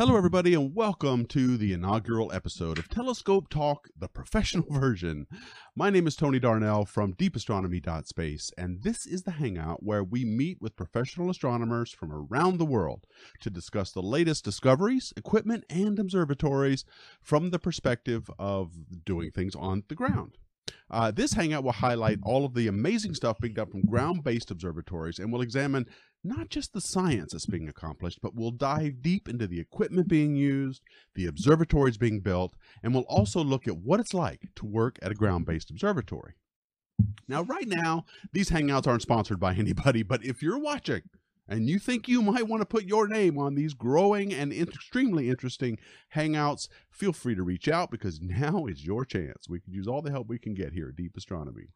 Hello, everybody, and welcome to the inaugural episode of Telescope Talk, the professional version. My name is Tony Darnell from deepastronomy.space, and this is the hangout where we meet with professional astronomers from around the world to discuss the latest discoveries, equipment, and observatories from the perspective of doing things on the ground. Uh, this hangout will highlight all of the amazing stuff being done from ground based observatories and will examine not just the science that's being accomplished, but we'll dive deep into the equipment being used, the observatories being built, and we'll also look at what it's like to work at a ground based observatory. Now, right now, these hangouts aren't sponsored by anybody, but if you're watching, and you think you might want to put your name on these growing and extremely interesting hangouts, feel free to reach out because now is your chance. We could use all the help we can get here at Deep Astronomy.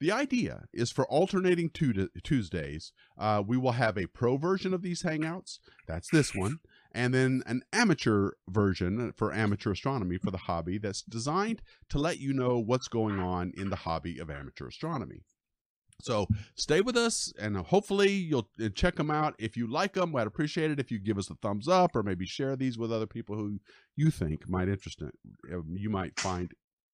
The idea is for alternating Tuesdays, uh, we will have a pro version of these hangouts. That's this one. And then an amateur version for amateur astronomy for the hobby that's designed to let you know what's going on in the hobby of amateur astronomy. So stay with us, and hopefully you'll uh, check them out. If you like them, I'd appreciate it if you give us a thumbs up or maybe share these with other people who you think might interest it. Uh, you might find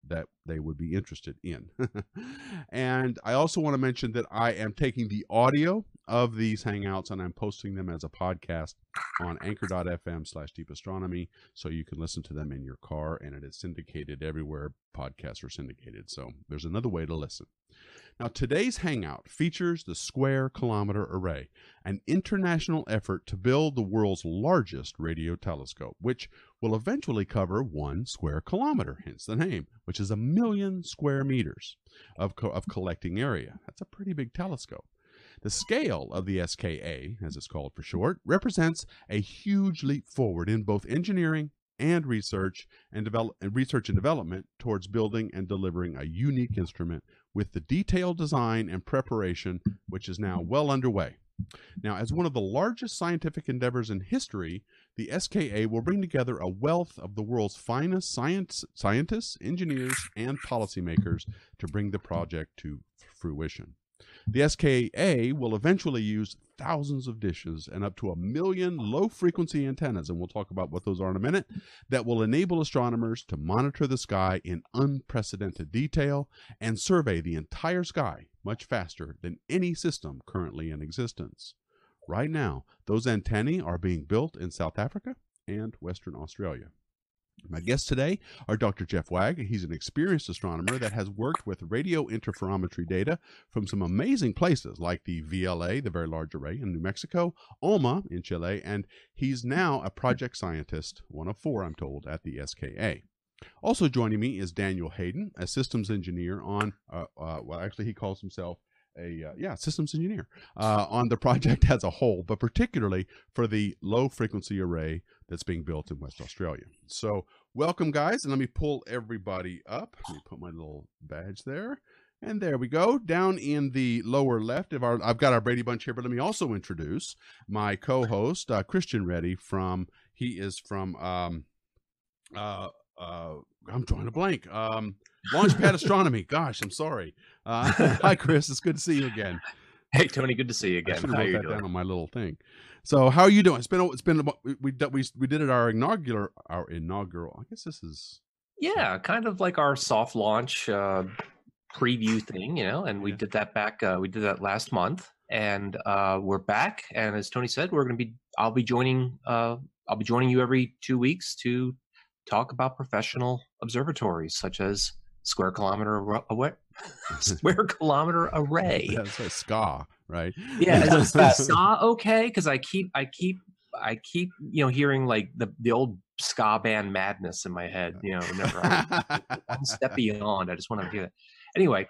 that they would be interested in. and I also want to mention that I am taking the audio of these hangouts and I'm posting them as a podcast on anchor.fm slash deep astronomy so you can listen to them in your car and it is syndicated everywhere podcasts are syndicated. So there's another way to listen. Now, today's Hangout features the Square Kilometer Array, an international effort to build the world's largest radio telescope, which will eventually cover one square kilometer, hence the name, which is a million square meters of, co- of collecting area. That's a pretty big telescope. The scale of the SKA, as it's called for short, represents a huge leap forward in both engineering and research and develop and research and development towards building and delivering a unique instrument with the detailed design and preparation which is now well underway. Now, as one of the largest scientific endeavors in history, the SKA will bring together a wealth of the world's finest science, scientists, engineers, and policymakers to bring the project to fruition. The SKA will eventually use thousands of dishes and up to a million low frequency antennas, and we'll talk about what those are in a minute, that will enable astronomers to monitor the sky in unprecedented detail and survey the entire sky much faster than any system currently in existence. Right now, those antennae are being built in South Africa and Western Australia. My guests today are Dr. Jeff Wagg. He's an experienced astronomer that has worked with radio interferometry data from some amazing places like the VLA, the Very Large Array in New Mexico, ALMA in Chile, and he's now a project scientist, one of four, I'm told, at the SKA. Also joining me is Daniel Hayden, a systems engineer on, uh, uh, well, actually, he calls himself a uh, yeah systems engineer uh, on the project as a whole, but particularly for the low frequency array that's being built in West Australia. So welcome, guys, and let me pull everybody up. Let me put my little badge there. And there we go. Down in the lower left of our, I've got our Brady Bunch here, but let me also introduce my co-host, uh, Christian Ready from, he is from, um, uh, uh, I'm drawing a blank. Um, Launchpad Astronomy. Gosh, I'm sorry. Uh, hi, Chris. It's good to see you again. Hey, Tony. Good to see you again. I should have wrote that doing? down on my little thing. So, how are you doing? It's been it's been we we we, we did it our inaugural our inaugural. I guess this is yeah, kind of like our soft launch uh, preview thing, you know. And we yeah. did that back. Uh, we did that last month, and uh, we're back. And as Tony said, we're going to be. I'll be joining. Uh, I'll be joining you every two weeks to talk about professional observatories such as square kilometer away, square kilometer array. That's a ska, right? Yeah, is ska okay? Because I keep, I keep, I keep, you know, hearing like the the old ska band madness in my head. You know, never one step beyond. I just want to hear that. Anyway,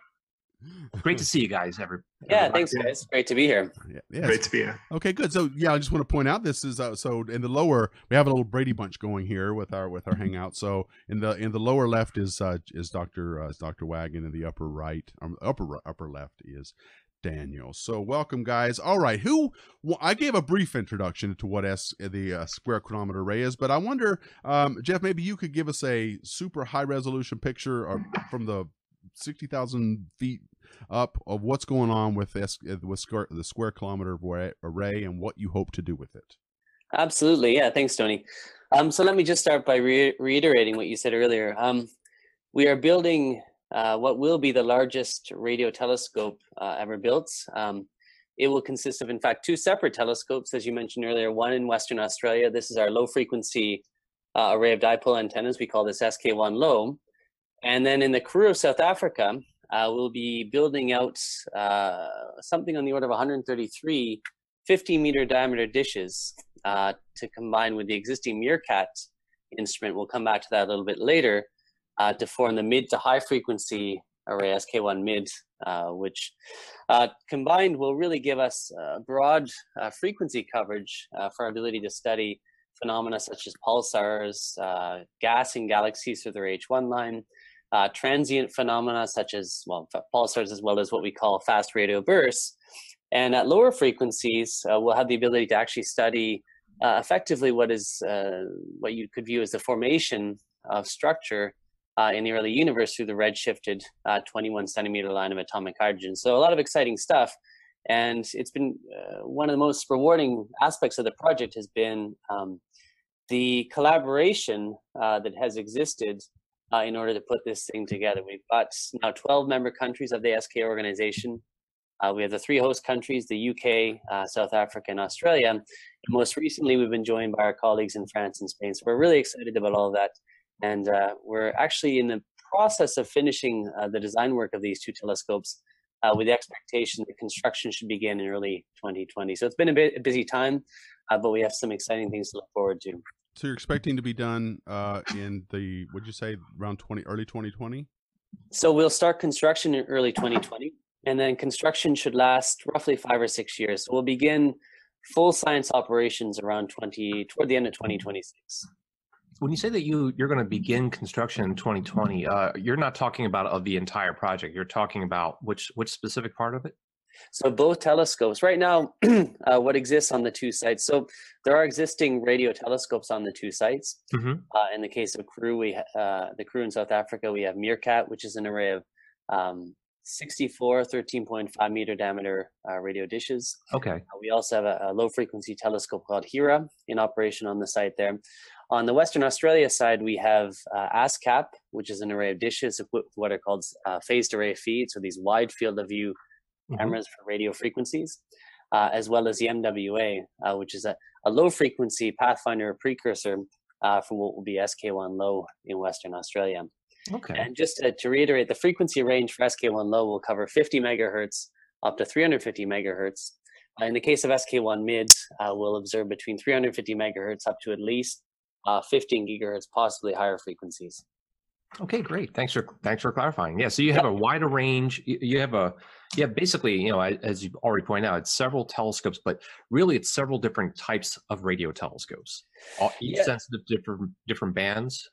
Great to see you guys. Every yeah, thanks guys. Great to be here. Yeah, yeah, Great to be here. Okay, good. So yeah, I just want to point out this is uh, so in the lower we have a little Brady bunch going here with our with our hangout. So in the in the lower left is uh, is Doctor uh, Doctor Wagg, in the upper right um, upper upper left is Daniel. So welcome, guys. All right, who well, I gave a brief introduction to what S the uh, square kilometer array is, but I wonder, um, Jeff, maybe you could give us a super high resolution picture or, from the sixty thousand feet up of what's going on with this with square, the square kilometer array and what you hope to do with it. Absolutely, yeah. Thanks, Tony. Um, so let me just start by re- reiterating what you said earlier. Um, we are building uh, what will be the largest radio telescope uh, ever built. Um, it will consist of, in fact, two separate telescopes, as you mentioned earlier, one in Western Australia. This is our low frequency uh, array of dipole antennas. We call this SK1 low. And then in the Karoo, of South Africa, uh, we'll be building out uh, something on the order of 133 50 meter diameter dishes uh, to combine with the existing Meerkat instrument. We'll come back to that a little bit later uh, to form the mid to high frequency array SK1 mid, uh, which uh, combined will really give us broad frequency coverage for our ability to study phenomena such as pulsars, gas in galaxies through their H1 line, uh, transient phenomena such as well pulsars as well as what we call fast radio bursts. And at lower frequencies uh, we'll have the ability to actually study uh, effectively what is uh, what you could view as the formation of structure uh, in the early universe through the redshifted uh, 21 centimeter line of atomic hydrogen. So a lot of exciting stuff. And it's been one of the most rewarding aspects of the project has been um, the collaboration that has existed uh, in order to put this thing together. We've got now 12 member countries of the SK organization. Uh, we have the three host countries, the UK, uh, South Africa, and Australia. And most recently, we've been joined by our colleagues in France and Spain. So we're really excited about all of that. And uh, we're actually in the process of finishing uh, the design work of these two telescopes uh, with the expectation that construction should begin in early 2020. So it's been a bit a busy time, but we have some exciting things to look forward to. So you're expecting to be done uh, in the would you say around twenty early 2020? So we'll start construction in early 2020, and then construction should last roughly five or six years. So we'll begin full science operations around 20 toward the end of 2026. When you say that you you're going to begin construction in 2020, uh, you're not talking about of the entire project. You're talking about which which specific part of it? So both telescopes right now, uh, what exists on the two sites. So there are existing radio telescopes on the two sites. Mm-hmm. Uh, in the case of Karoo, we uh, the Karoo in South Africa, we have Meerkat, which is an array of um, 64 13.5 meter diameter uh, radio dishes. Okay. Uh, we also have a, a, low frequency telescope called Hera in operation on the site there. On the Western Australia side, we have uh, ASKAP, which is an array of dishes with what are called phased array feeds, so these wide field of view mm-hmm. cameras for radio frequencies, uh, as well as the MWA, uh, which is a, a, low frequency pathfinder precursor uh, for what will be SK1 low in Western Australia. Okay. And just to, to, reiterate, the frequency range for SK1 low will cover 50 megahertz up to 350 megahertz. Uh, in the case of SK1 mid, uh, we'll observe between 350 megahertz up to at least uh, 15 gigahertz, possibly higher frequencies. Okay, great. Thanks for thanks for clarifying. Yeah, so you have a wider range. You have a yeah, basically, you know, as you've already pointed out, it's several telescopes, but really, it's several different types of radio telescopes, all, each yeah. sensitive different different bands.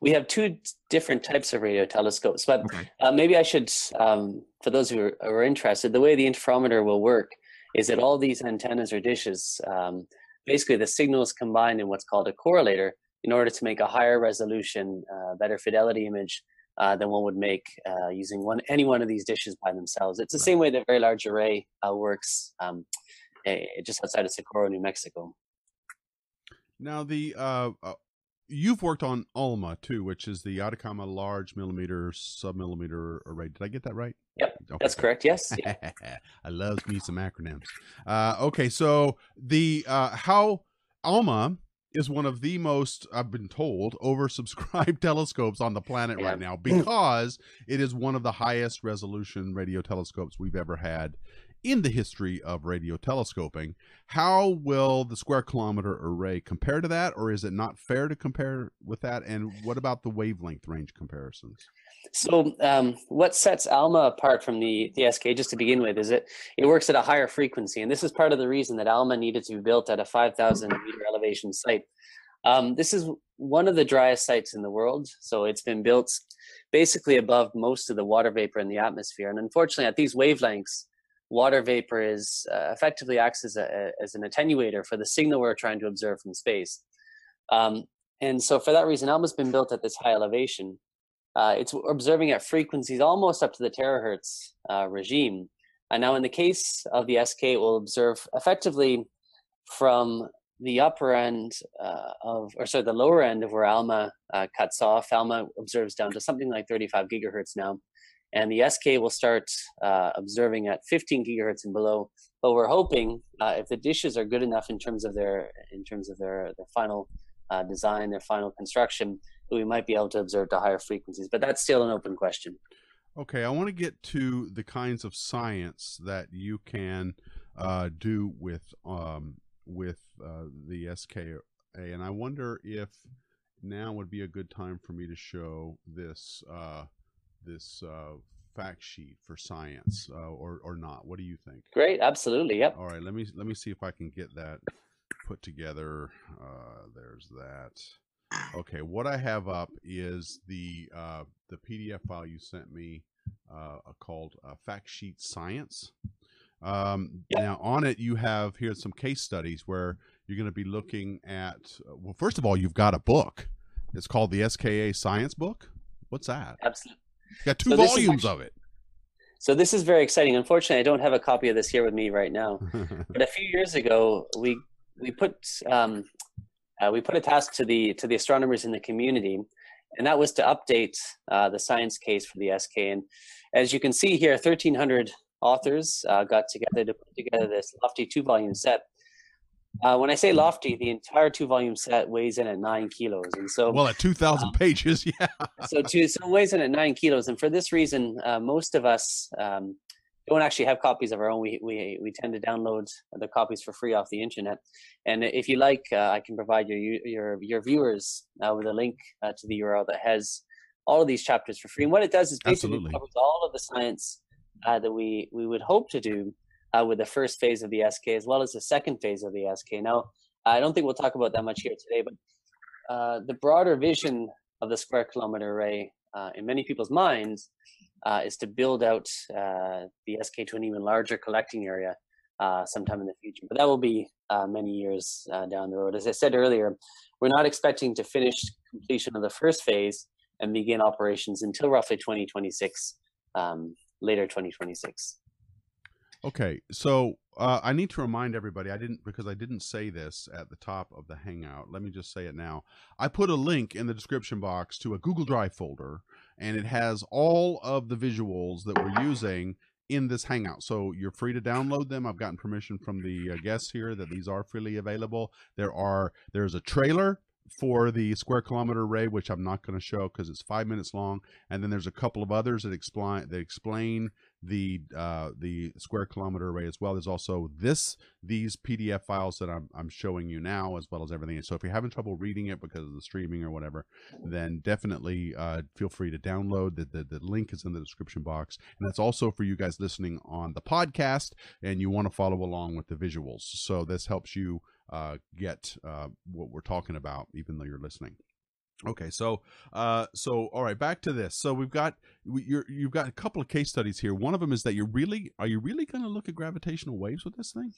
We have two different types of radio telescopes, but okay. uh, maybe I should, um, for those who are, are, interested, the way the interferometer will work is that all these antennas or dishes, um, basically, the signals combined in what's called a correlator in order to make a higher resolution, uh, better fidelity image uh, than one would make uh, using one any one of these dishes by themselves. It's the right. same way that Very Large Array uh, works um, just outside of Socorro, New Mexico. Now the uh, uh, you've worked on ALMA too, which is the Atacama Large Millimeter Submillimeter Array. Did I get that right? Yep, okay. that's correct. Yes. I love me some acronyms. okay, so the how ALMA is one of the most I've been told oversubscribed telescopes on the planet yeah. right now because it is one of the highest resolution radio telescopes we've ever had in the history of radio telescoping. How will the square kilometer array compare to that or is it not fair to compare with that and what about the wavelength range comparisons? So, um, what sets ALMA apart from the, the SK, just to begin with, is it it works at a higher frequency, and this is part of the reason that ALMA needed to be built at a 5,000 meter elevation site. Um, this is one of the driest sites in the world, so it's been built basically above most of the water vapor in the atmosphere, and unfortunately, at these wavelengths, water vapor is uh, effectively acts as, a, as an attenuator for the signal we're trying to observe from space. Um, and so, for that reason, ALMA's been built at this high elevation uh, it's observing at frequencies almost up to the terahertz uh, regime. And now, in the case of the SK, it will observe effectively from the upper end uh, of, or sorry, the lower end of where ALMA uh, cuts off. ALMA observes down to something like 35 gigahertz now, and the SK will start uh, observing at 15 gigahertz and below. But we're hoping uh, if the dishes are good enough in terms of their in terms of their their final design, their final construction, we might be able to observe to higher frequencies. But that's still an open question. Okay, I want to get to the kinds of science that you can uh, do with um, with uh, the SKA, and I wonder if now would be a good time for me to show this uh, this uh, fact sheet for science, uh, or or not. What do you think? Great, absolutely, yep. All right, let me let me see if I can get that put together. Uh, there's that. Okay, what I have up is the uh, the PDF file you sent me uh, called uh, Fact Sheet Science. Um, Yeah. Now, on it, you have here some case studies where you're going to be looking at. uh, Well, first of all, you've got a book. It's called the SKA Science Book. What's that? Absolutely. You got two So volumes actu- of it. So this is very exciting. Unfortunately, I don't have a copy of this here with me right now. But a few years ago, we we put um, uh, we put a task to the to the astronomers in the community, and that was to update uh, the science case for the SK. And as you can see here, 1,300 authors uh, got together to put together this lofty two volume set. Uh, when I say lofty, the entire two volume set weighs in at nine kilos, and so well, at 2,000 Um, pages, yeah. so two so it weighs in at nine kilos, and for this reason, uh, most of us um, don't actually have copies of our own. We we we tend to download the copies for free off the internet. And if you like, uh, I can provide your your your viewers uh, with a link uh, to the URL that has all of these chapters for free. And what it does is basically Absolutely. covers all of the science uh, that we we would hope to do uh, with the first phase of the SK as well as the second phase of the SK. Now, I don't think we'll talk about that much here today, but uh, the broader vision of the square kilometer array uh, in many people's minds uh, is to build out uh, the SK to an even larger collecting area uh, sometime in the future. But that will be uh, many years uh, down the road. As I said earlier, we're not expecting to finish completion of the first phase and begin operations until roughly 2026, um, later 2026. Okay, so uh, I need to remind everybody. I didn't because I didn't say this at the top of the Hangout. Let me just say it now. I put a link in the description box to a Google Drive folder, and it has all of the visuals that we're using in this Hangout. So you're free to download them. I've gotten permission from the uh, guests here that these are freely available. There are there's a trailer for the square kilometer array, which I'm not going to show because it's five minutes long, and then there's a couple of others that explain that explain the uh, the square kilometer array as well. There's also this these PDF files that I'm I'm showing you now as well as everything. So if you're having trouble reading it because of the streaming or whatever, then definitely uh, feel free to download. The, the the link is in the description box, and that's also for you guys listening on the podcast and you want to follow along with the visuals. So this helps you uh, get uh, what we're talking about, even though you're listening. Okay, so uh, so all right, back to this. So we've got we- you're, you've got a couple of case studies here. One of them is that you're really are you really going to look at gravitational waves with this thing?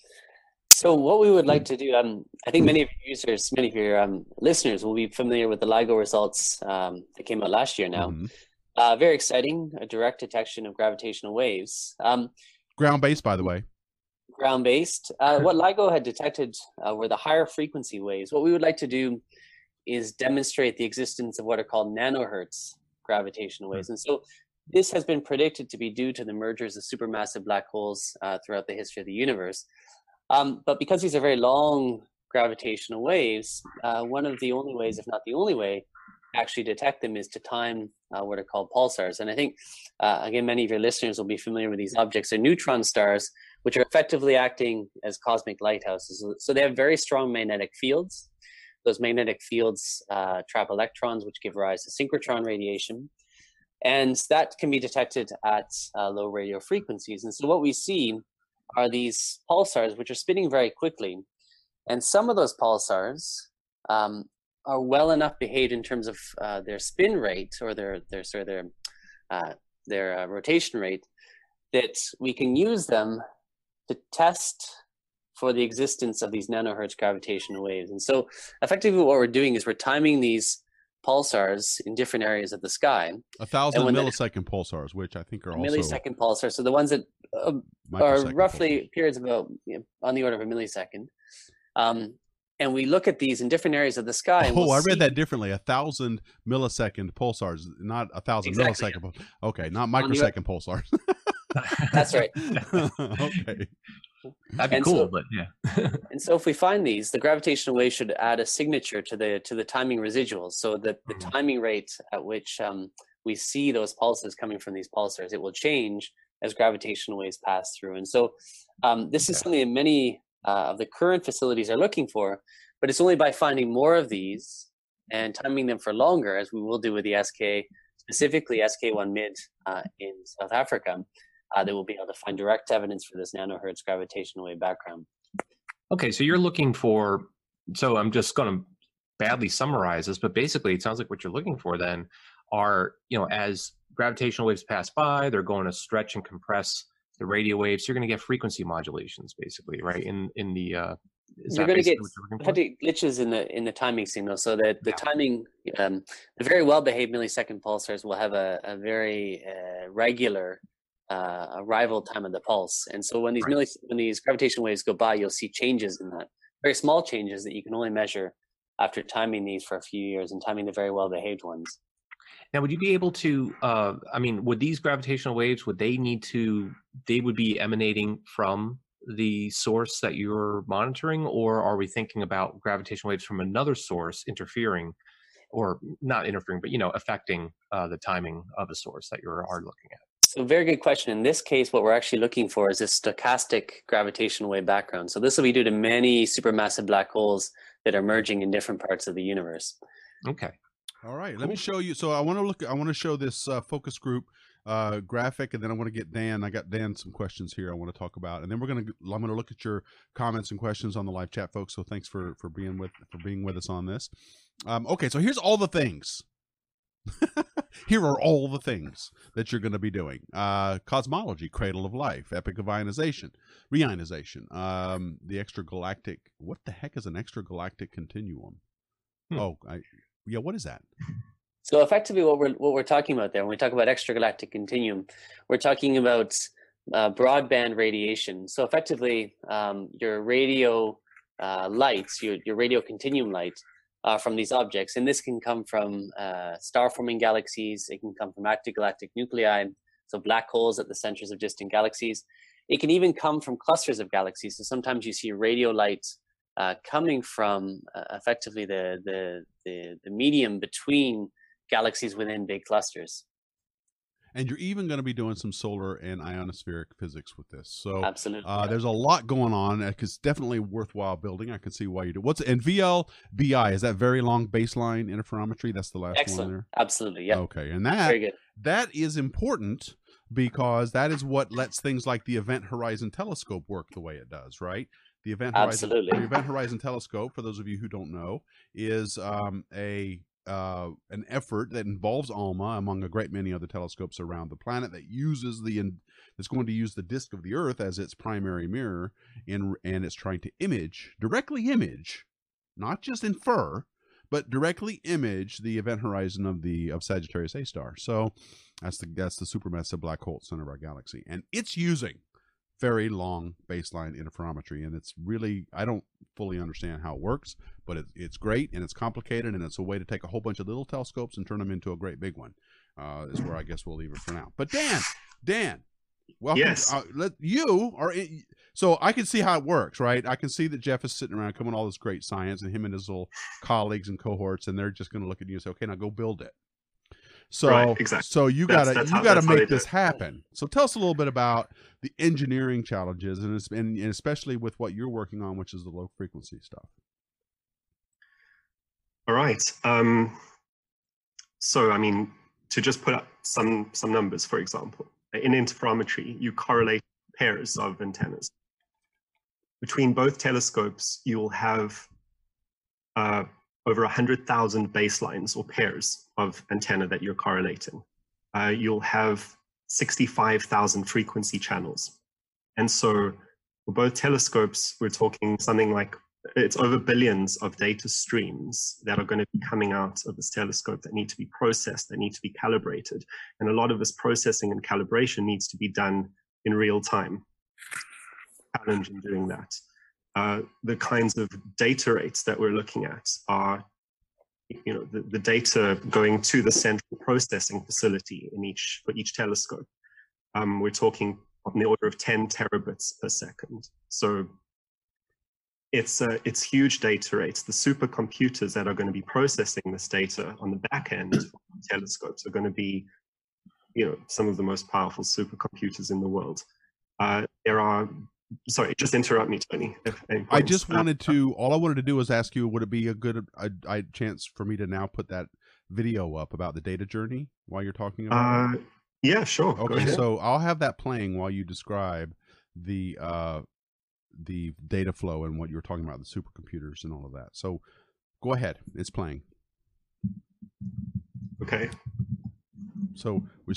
So what we would like to do, um, I think many of your users, many of your um, listeners will be familiar with the LIGO results um, that came out last year now. Mhm. Uh, very exciting, a direct detection of gravitational waves. Um, Ground based, by the way. ground based. Uh, what LIGO had detected uh, were the higher frequency waves. What we would like to do is demonstrate the existence of what are called nanohertz gravitational waves. And so this has been predicted to be due to the mergers of supermassive black holes uh, throughout the history of the universe. Um, but because these are very long gravitational waves, uh, one of the only ways, if not the only way, to actually detect them is to time uh, what are called pulsars. And I think, uh, again, many of your listeners will be familiar with these objects. They're neutron stars which are effectively acting as cosmic lighthouses. So they have very strong magnetic fields. Those magnetic fields uh, trap electrons, which give rise to synchrotron radiation. And that can be detected at uh, low radio frequencies. And so what we see are these pulsars, which are spinning very quickly. And some of those pulsars um, are well enough behaved in terms of uh, their spin rate or their, their, sorry, their, uh, their uh, rotation rate that we can use them to test for the existence of these nanohertz gravitational waves. And so effectively what we're doing is we're timing these pulsars in different areas of the sky. A thousand millisecond pulsars, which I think are also millisecond pulsars. So the ones that uh, are roughly pulsars. periods about you know, on the order of a millisecond. Um, and we look at these in different areas of the sky. oh, we'll I read see- that differently. A thousand millisecond pulsars, not a thousand Exactly. millisecond. Okay, not microsecond pulsars. That's right. okay. That'd be And cool, so- but yeah. And so if we find these, the gravitational wave should add a signature to the to the timing residuals, so that the Mhm. timing rate at which um, we see those pulses coming from these pulsars, it will change as gravitational waves pass through. And so um, this is something that many uh, of the current facilities are looking for, but it's only by finding more of these and timing them for longer, as we will do with the SK, specifically SK1 mid uh, in South Africa, uh, that we'll be able to find direct evidence for this nanohertz gravitational wave background. Okay, so you're looking for. So I'm just going to badly summarize this, but basically, it sounds like what you're looking for then are you know as gravitational waves pass by, they're going to stretch and compress the radio waves. You're going to get frequency modulations, basically, right? In in the uh, is You're gonna get what you're looking for? Had glitches in the in the timing signal, so that the Yeah. timing, um, the very well behaved millisecond pulsars will have a, a very uh, regular uh, arrival time of the pulse, and so when these Right. when these gravitational waves go by, you'll see changes in that, very small changes that you can only measure after timing these for a few years and timing the very well behaved ones. Now, would you be able to? Uh, I mean, would these gravitational waves would they need to? They would be emanating from the source that you're monitoring, or are we thinking about gravitational waves from another source interfering, or not interfering, but you know, affecting uh, the timing of a source that you are hard looking at? So very good question. In this case, what we're actually looking for is a stochastic gravitational wave background. So this will be due to many supermassive black holes that are merging in different parts of the universe. Okay. All right, let me show you. So I want to look. I want to show this uh, focus group uh, graphic, and then I want to get Dan. I got Dan some questions here I want to talk about, and then we're gonna. I'm gonna look at your comments and questions on the live chat, folks. So thanks for for being with for being with us on this. Um, okay, so here's all the things. here are all the things that you're going to be doing: uh, cosmology, cradle of life, epoch of ionization, reionization, um, the extragalactic. What the heck is an extragalactic continuum? Hmm. Oh, I, yeah. What is that? So effectively, what we're what we're talking about there, when we talk about extragalactic continuum, we're talking about uh, broadband radiation. So effectively, um, your radio uh, lights, your your radio continuum light uh, from these objects, and this can come from uh, star-forming galaxies. It can come from active galactic nuclei, so black holes at the centers of distant galaxies. It can even come from clusters of galaxies. So sometimes you see radio light uh, coming from uh, effectively the, the the the medium between galaxies within big clusters. And you're even going to be doing some solar and ionospheric physics with this. So Absolutely. uh, there's a lot going on. It's definitely worthwhile building. I can see why you do. What's and VLBI is that very long baseline interferometry? That's the last Excellent. one there. Absolutely. Yeah. Okay, and that that is important because that is what lets things like the Event Horizon Telescope work the way it does, right? The Event Horizon, Absolutely. the Event Horizon Telescope, for those of you who don't know, is um, a uh, an effort that involves ALMA among a great many other telescopes around the planet that uses the in, that's going to use the disk of the Earth as its primary mirror, and and it's trying to image directly image, not just infer, but directly image the event horizon of the of Sagittarius A star. So that's the that's the supermassive black hole center of our galaxy, and it's using very long baseline interferometry, and it's really I don't fully understand how it works, but it, it's great and it's complicated, and it's a way to take a whole bunch of little telescopes and turn them into a great big one. Uh, is where I guess we'll leave it for now. But Dan, Dan, welcome. Yes. Uh, let you are in, so I can see how it works, right? I can see that Jeff is sitting around coming all this great science, and him and his little colleagues and cohorts, and they're just going to look at you and say, "Okay, now go build it." So, Right, exactly. so you That's- gotta that's you how- gotta that's how they make this happen. So, tell us a little bit about the engineering challenges, and, it's- and especially with what you're working on, which is the low frequency stuff. All right. Um, so, I mean, to just put up some some numbers, for example, in interferometry, you correlate pairs of antennas. Between both telescopes, you will have uh, over 100,000 baselines or pairs of antenna that you're correlating. Uh, you'll have 65,000 frequency channels. And so for both telescopes, we're talking something like it's over billions of data streams that are going to be coming out of this telescope that need to be processed, that need to be calibrated. And a lot of this processing and calibration needs to be done in real time. Challenge in doing that. Uh, the kinds of data rates that we're looking at are you know the, the data going to the central processing facility in each for each telescope. Um, we're talking on the order of 10 terabits per second. So it's uh, it's huge data rates. The supercomputers that are going to be processing this data on the back end of telescopes are going to be you know some of the most powerful supercomputers in the world. Uh, there are sorry, just interrupt me, Tony. I just wanted to. All I wanted to do was ask you: Would it be a good a, a, chance for me to now put that video up about the data journey while you're talking about? Uh, it? Yeah, sure. Okay, so I'll have that playing while you describe the uh, the data flow and what you were talking about, the supercomputers and all of that. So go ahead, it's playing. Okay. So we're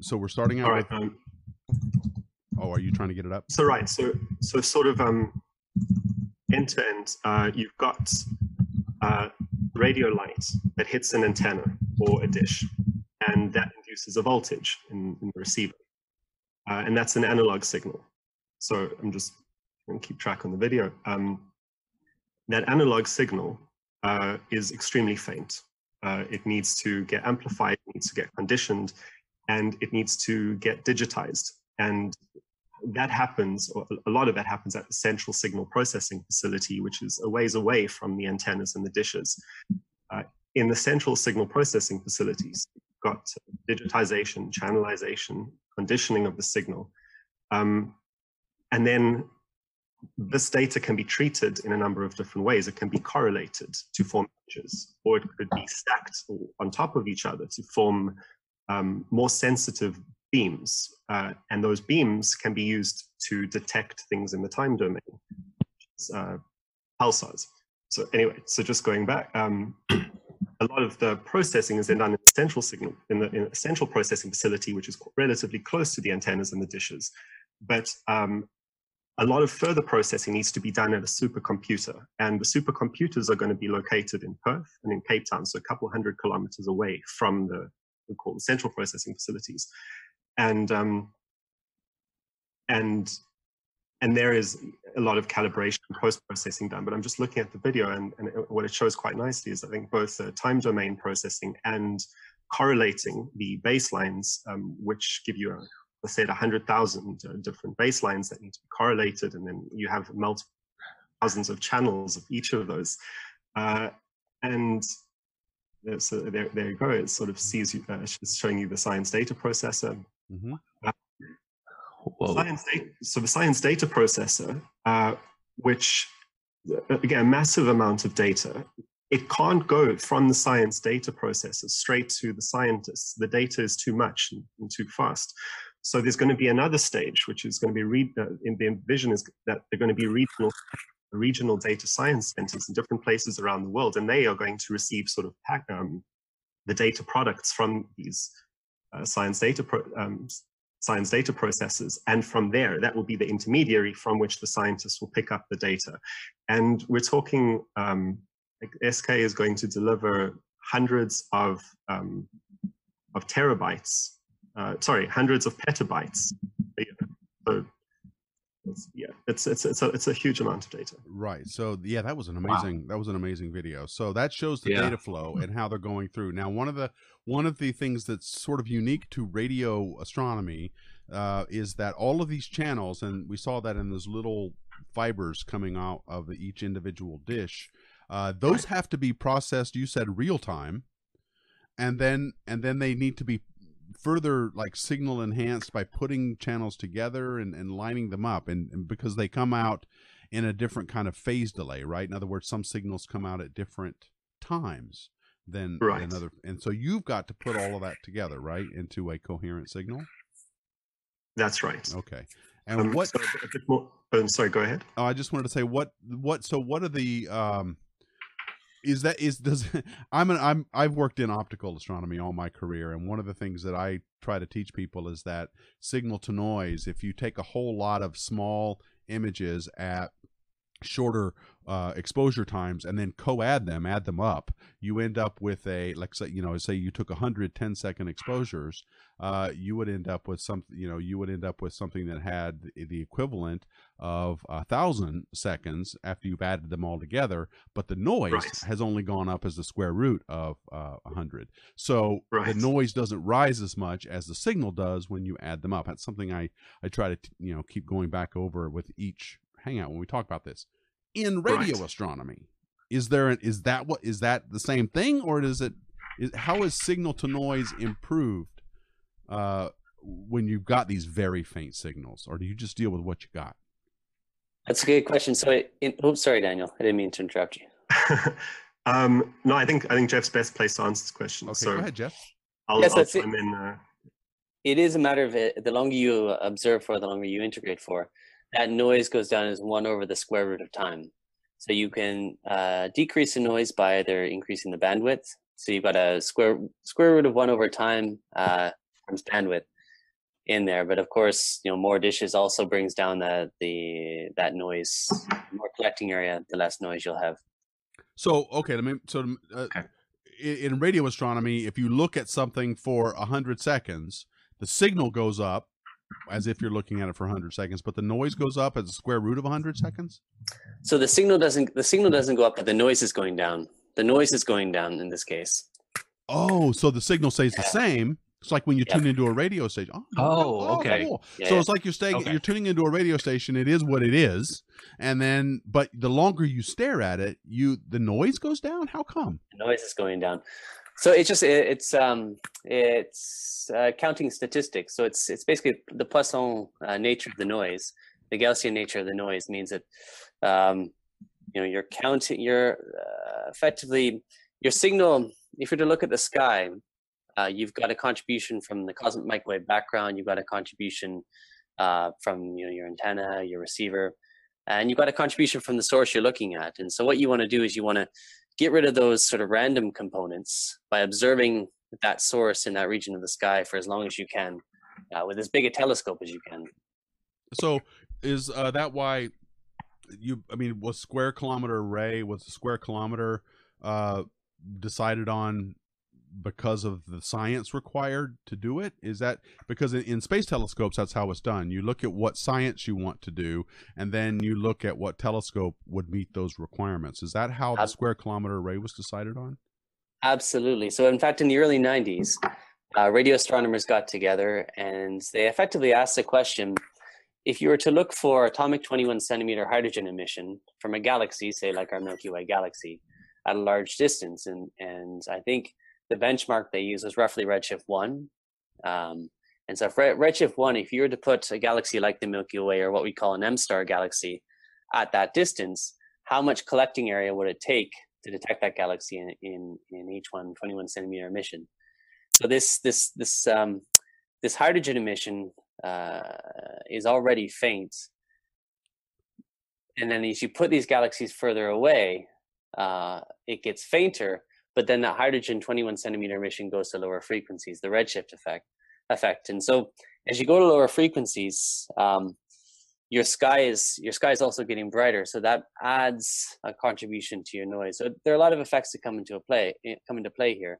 so we're starting out. All right. With, um, Oh, are you trying to get it up? So right, so so sort of um, end to end, uh, you've got uh, radio light that hits an antenna or a dish, and that induces a voltage in, in the receiver, uh, and that's an analog signal. So I'm just going to keep track on the video. Um, that analog signal uh, is extremely faint. Uh, it needs to get amplified, it needs to get conditioned, and it needs to get digitized. And that happens, or a lot of that happens at the central signal processing facility, which is a ways away from the antennas and the dishes. Uh, in the central signal processing facilities, you've got digitization, channelization, conditioning of the signal. Um, and then this data can be treated in a number of different ways. It can be correlated to form images, or it could be stacked on top of each other to form um, more sensitive beams. Uh, and those beams can be used to detect things in the time domain, is, uh, pulsars. So anyway, so just going back, um, a lot of the processing is then done in the central signal, in the, in central processing facility, which is relatively close to the antennas and the dishes. But um, a lot of further processing needs to be done at a supercomputer. And the supercomputers are going to be located in Perth and in Cape Town, so a couple hundred kilometers away from the, we call the central processing facilities and um, and and there is a lot of calibration post processing done. But I'm just looking at the video, and, and what it shows quite nicely is I think both the time domain processing and correlating the baselines, um, which give you a let's say 100,000 uh, different baselines that need to be correlated, and then you have multiple thousands of channels of each of those. Uh, and so there, there you go. It sort of sees you, uh, showing you the science data processor. Mm-hmm. Uh, science data, so the science data processor, uh, which uh, again, a massive amount of data, it can't go from the science data processor straight to the scientists. The data is too much and, too fast. So there's going to be another stage, which is going to be read. Uh, in the vision is that they're going to be regional, regional data science centers in different places around the world, and they are going to receive sort of pack, um, the data products from these uh, science data um, science data processes. And from there, that will be the intermediary from which the scientists will pick up the data. And we're talking, um, like SK is going to deliver hundreds of, um, of terabytes, uh, sorry, hundreds of petabytes. So it's, yeah, it's it's it's a it's a huge amount of data. Right. So yeah, that was an amazing wow. that was an amazing video. So that shows the yeah. data flow and how they're going through. Now, one of the one of the things that's sort of unique to radio astronomy uh, is that all of these channels, and we saw that in those little fibers coming out of each individual dish, uh, those have to be processed. You said real time, and then and then they need to be further like signal enhanced by putting channels together and, and lining them up and, and because they come out in a different kind of phase delay right in other words some signals come out at different times than, right. than other and so you've got to put all of that together right into a coherent signal? That's right. Okay. And um, what so a bit more sorry go ahead. Oh i just wanted to say what what so what are the um is that is does i'm an i'm i've worked in optical astronomy all my career and one of the things that i try to teach people is that signal to noise if you take a whole lot of small images at shorter uh, exposure times and then co-add them add them up you end up with a like say you know say you took 110 second exposures uh, you would end up with something you know you would end up with something that had the equivalent of a thousand seconds after you've added them all together but the noise Right. has only gone up as the square root of uh, 100 so Right. the noise doesn't rise as much as the signal does when you add them up that's something i i try to t- you know keep going back over with each hangout when we talk about this in radio Right. astronomy is there an, is that what is that the same thing or is it is, how is signal to noise improved uh when you've got these very faint signals or do you just deal with what you got That's a good question. So, it, in, oops, sorry, Daniel. I didn't mean to interrupt you. um, no, I think I think Jeff's best place to answer this question. okay so go ahead jeff I'll, Yes, I'll that's it. in. Uh, It is a matter of it, the longer you observe for, the longer you integrate for, that noise goes down as one over the square root of time. So you can uh, decrease the noise by either increasing the bandwidth. So you've got a square square root of one over time uh, times bandwidth in there. But of course, you know, more dishes also brings down the the that noise. More collecting area, the less noise you'll have. So okay, let me. So uh, Okay. in radio astronomy, if you look at something for hundred seconds, the signal goes up as if you're looking at it for hundred seconds, but the noise goes up as a square root of hundred seconds. So the signal doesn't the signal doesn't go up, but the noise is going down. The noise is going down in this case. Oh, so the signal stays the same. It's like when you Yep. tune into a radio station. Oh, oh okay. cool. Yeah, so yeah. it's like you're staying, Okay. you're tuning into a radio station. It is what it is, and then, but the longer you stare at it, you the noise goes down. How come? The noise is going down. So it's just it, it's um it's uh, counting statistics. So it's it's basically the Poisson uh, nature of the noise. The Gaussian nature of the noise means that um, you know you're counting. You're uh, effectively your signal. If you're to look at the sky, uh, you've got a contribution from the cosmic microwave background. You've got a contribution uh, from you know your antenna, your receiver, and you've got a contribution from the source you're looking at. And so what you want to do is you want to get rid of those sort of random components by observing that source in that region of the sky for as long as you can uh, with as big a telescope as you can. So is uh, that why you? I mean, was square kilometer array was the square kilometer uh, decided on because of the science required to do it? Is that because in, in space telescopes that's how it's done? You look at what science you want to do, and then you look at what telescope would meet those requirements. Is that how the square kilometer array was decided on? Absolutely. So, in fact, in the early 90s, uh, radio astronomers got together and they effectively asked the question if you were to look for atomic 21 centimeter hydrogen emission from a galaxy, say like our Milky Way galaxy, at a large distance, and, and I think the benchmark they use is roughly redshift 1. Um, and so, for redshift 1, if you were to put a galaxy like the Milky Way or what we call an M star galaxy at that distance, how much collecting area would it take to detect that galaxy in in, in H1 21 centimeter emission. So this this this um, this hydrogen emission uh, is already faint, and then as you put these galaxies further away, uh, it gets fainter. But then that hydrogen 21 centimeter emission goes to lower frequencies, the redshift effect effect. And so as you go to lower frequencies, um, your sky is your sky is also getting brighter so that adds a contribution to your noise so there are a lot of effects that come into a play eh, come into play here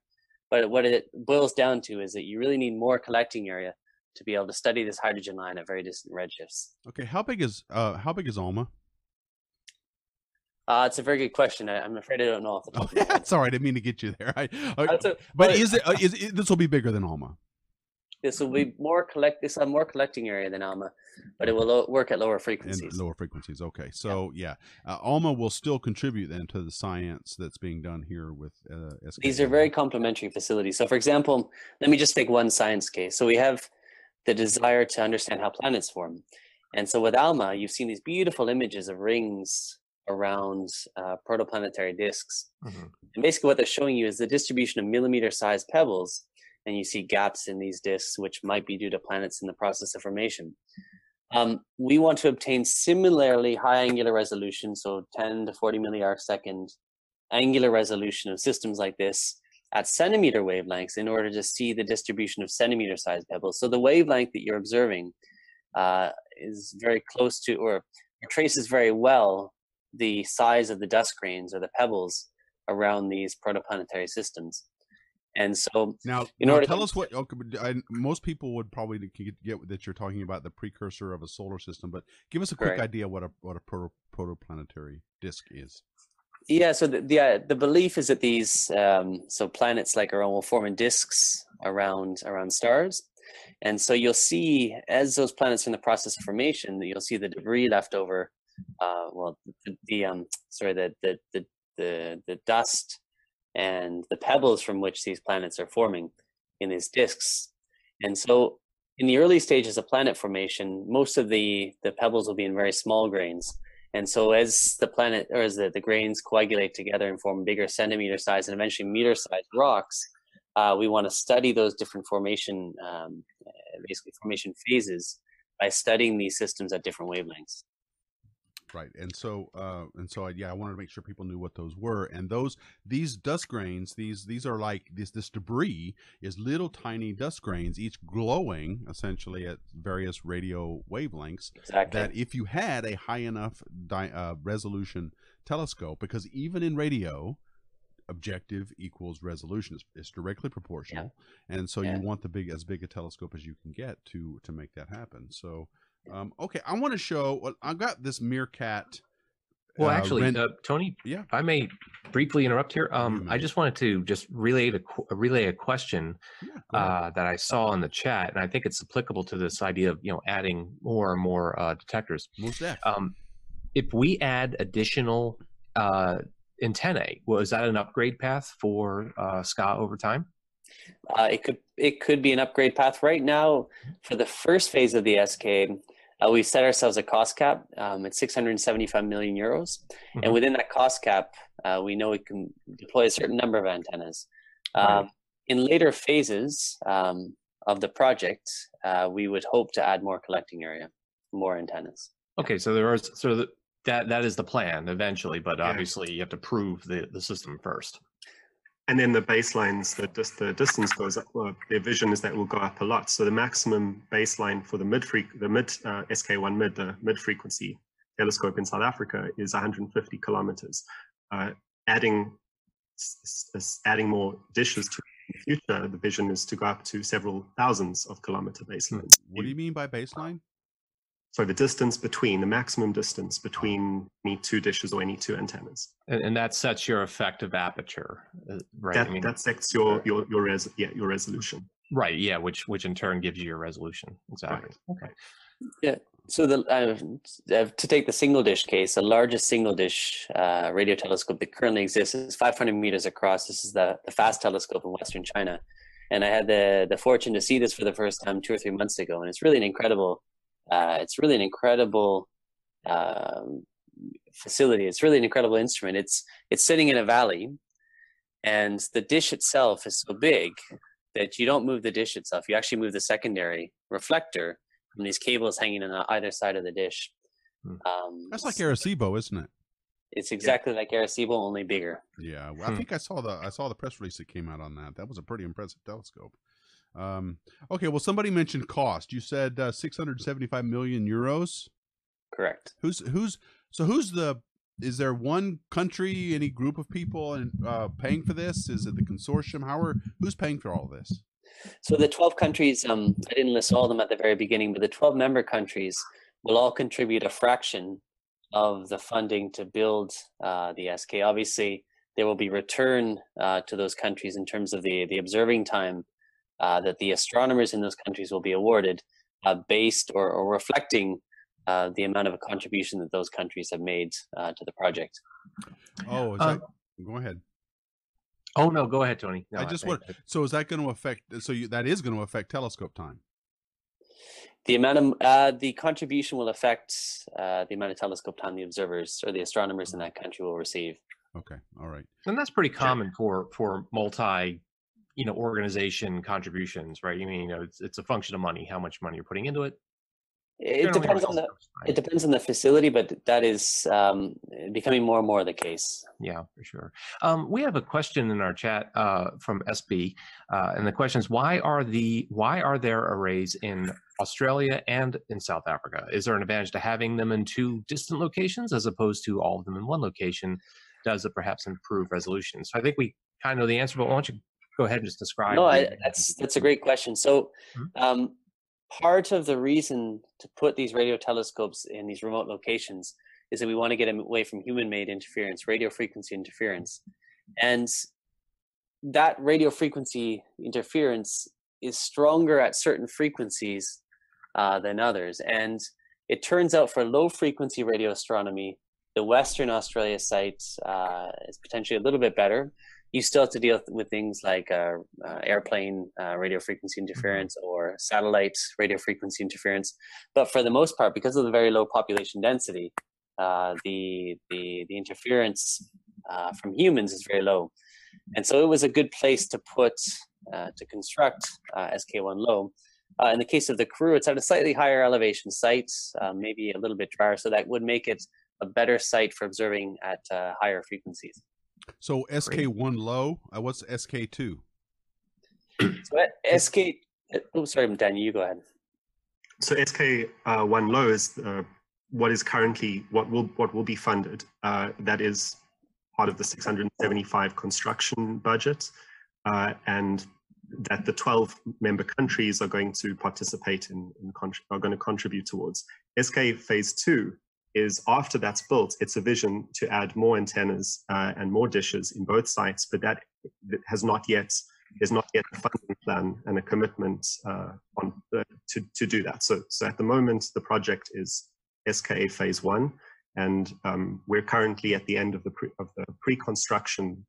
but what it boils down to is that you really need more collecting area to be able to study this hydrogen line at very distant redshifts Okay, how big is uh how big is Alma? Uh, it's a very good question I, i'm afraid i don't know off the top Oh, of my head. sorry, I didn't mean to get you there. I, I- a- but is it uh, is it, this will be bigger than Alma? this will be more collect this have more collecting area than alma but it will lo- work at lower and frequencies lower frequencies. Okay, so yeah, uh, Alma will still contribute then to the science that's being done here with uh, SK. These are very complementary facilities. So, for example, let me just take one science case. So, we have the desire to understand how planets form. And so, with ALMA, you've seen these beautiful images of rings around uh, protoplanetary disks. Mhm. And basically, what they're showing you is the distribution of millimeter sized pebbles. And you see gaps in these disks, which might be due to planets in the process of formation. Um, we want to obtain similarly high angular resolution, so 10 to 40 milliarc second angular resolution of systems like this at centimeter wavelengths in order to see the distribution of centimeter sized pebbles. So the wavelength that you're observing uh, is very close to or traces very well the size of the dust grains or the pebbles around these protoplanetary systems. And so, Now, In now order tell to- us what okay, but I, most people would probably get, get that you're talking about the precursor of a solar system, but give us a quick Correct. idea what a what a proto, protoplanetary disk is. yeah, so the the, uh, the belief is that these um, so planets like our own will form in disks around around stars, and so you'll see as those planets are in the process of formation, that you'll see the debris left over. Uh, well, the, the um sorry the the the the, the dust and the pebbles from which these planets are forming in these disks. And so in the early stages of planet formation, most of the, the pebbles will be in very small grains. And so as the planet or as the, the grains coagulate together and form bigger centimeter size and eventually meter size rocks, uh, we want to study those different formation, um, basically formation phases by studying these systems at different wavelengths. Right, and so uh, and so I, yeah, I wanted to make sure people knew what those were. And those these dust grains, these these are like this this debris is little tiny dust grains, each glowing essentially at various radio wavelengths. Exactly. That if you had a high enough di- uh, resolution telescope, because even in radio, objective equals resolution is, is directly proportional, and so Yeah. you want the big as big a telescope as you can get to to make that happen. So. Um, okay, I want to show. Well, I've got this MeerKAT. Well, uh, actually, rent- uh, Tony, Yeah. if I may briefly interrupt here. Um. I just wanted to just relay a relay a question yeah, uh, that I saw in the chat, and I think it's applicable to this idea of you know adding more and more uh, detectors. most def. Um, if we add additional uh, antennae, was that an upgrade path for uh, SKA over time? Uh, it could it could be an upgrade path right now for the first phase of the SK. Uh, we set ourselves a cost cap um, at 675 million euros, Mhm. and within that cost cap, uh, we know we can deploy a certain number of antennas. Um, Right. In later phases um, of the project, uh, we would hope to add more collecting area, more antennas. Okay, so there is so that that that is the plan eventually, but Yeah. obviously you have to prove the the system first. And then the baselines, the, dis- the distance goes up. Well, their vision is that will go up a lot. So the maximum baseline for the mid the mid uh, SK1 mid, the mid frequency telescope in South Africa is 150 kilometers. Uh, adding adding more dishes to the future, the vision is to go up to several thousands of kilometer baselines. what do you mean by baseline? So the distance between the maximum distance between any two dishes or any two antennas. And, and that sets your effective aperture, uh, right? That I mean, that sets your your your res yeah your resolution. right, yeah, which which in turn gives you your resolution. Exactly. Okay. Yeah so the uh, uh, to take the single dish case, the largest single dish uh, radio telescope that currently exists is 500 meters across. This is the the FAST telescope in Western China, and I had the the fortune to see this for the first time two or three months ago, and it's really an incredible. Uh, it's really an incredible um, facility. It's really an incredible instrument. It's it's sitting in a valley, and the dish itself is so big that you don't move the dish itself. You actually move the secondary reflector from these cables hanging on either side of the dish. Hmm. Um, That's like Arecibo, isn't it? it's exactly like Arecibo, only bigger. Yeah, well, I Hmm. think I saw the I saw the press release that came out on that. That was a pretty impressive telescope. Um, okay, well, somebody mentioned cost. You said uh, 675 million euros. Correct. Who's who's so who's the is there one country, any group of people, and uh, paying for this? Is it the consortium? How are who's paying for all this? So the 12 countries, um, I didn't list all of them at the very beginning, but the 12 member countries will all contribute a fraction of the funding to build uh, the SK. Obviously, there will be return uh, to those countries in terms of the, the observing time uh, that the astronomers in those countries will be awarded uh, based or, or reflecting uh, the amount of a contribution that those countries have made uh, to the project. Oh, is Uh, that, go ahead. Oh no, go ahead, Tony. No, I just think want so is that going to affect? So you, that is going to affect telescope time. The amount of uh, the contribution will affect uh, the amount of telescope time the observers or the astronomers in that country will receive. Okay, all right. and that's pretty common for for multi you know organization contributions right i mean you know it's, it's a function of money how much money you're putting into it It Generally depends on the it depends on the facility, but that is um, becoming more and more the case. Yeah, for sure. Um, we have a question in our chat uh, from SB, uh, and the question is why are the why are there arrays in Australia and in South Africa? Is there an advantage to having them in two distant locations as opposed to all of them in one location? Does it perhaps improve resolution? So I think we kind of know the answer, but why don't you go ahead and just describe? No, I, that's that's a great question. So, Mhm. um, part of the reason to put these radio telescopes in these remote locations is that we want to get away from human-made interference, radio frequency interference, and that radio frequency interference is stronger at certain frequencies uh, than others. And it turns out for low-frequency radio astronomy, the Western Australia site uh, is potentially a little bit better you still have to deal with things like uh, uh, airplane uh, radio frequency interference or satellite radio frequency interference. But for the most part, because of the very low population density, uh, the, the the interference uh, from humans is very low, and so it was a good place to put uh, to construct uh, SK1 low. Uh, in the case of the Karoo, it's at a slightly higher elevation site, uh, maybe a little bit drier, so that would make it a better site for observing at uh, higher frequencies. So SK1 low. Uh, what's SK2? So SK, oh sorry, Daniel, you go ahead. So SK uh, one low is uh, what is currently what will what will be funded. Uh, that is part of the 675 construction budget, uh, and that the 12 member countries are going to participate in, in contr- are going to contribute towards. SK phase two is after that's built, it's a vision to add more antennas uh, and more dishes in both sites, but that has not yet there's not yet a funding plan and a commitment uh, on uh, to to do that. So so at the moment the project is SKA phase one, and um, we're currently at the end of the pre, of the pre-construction.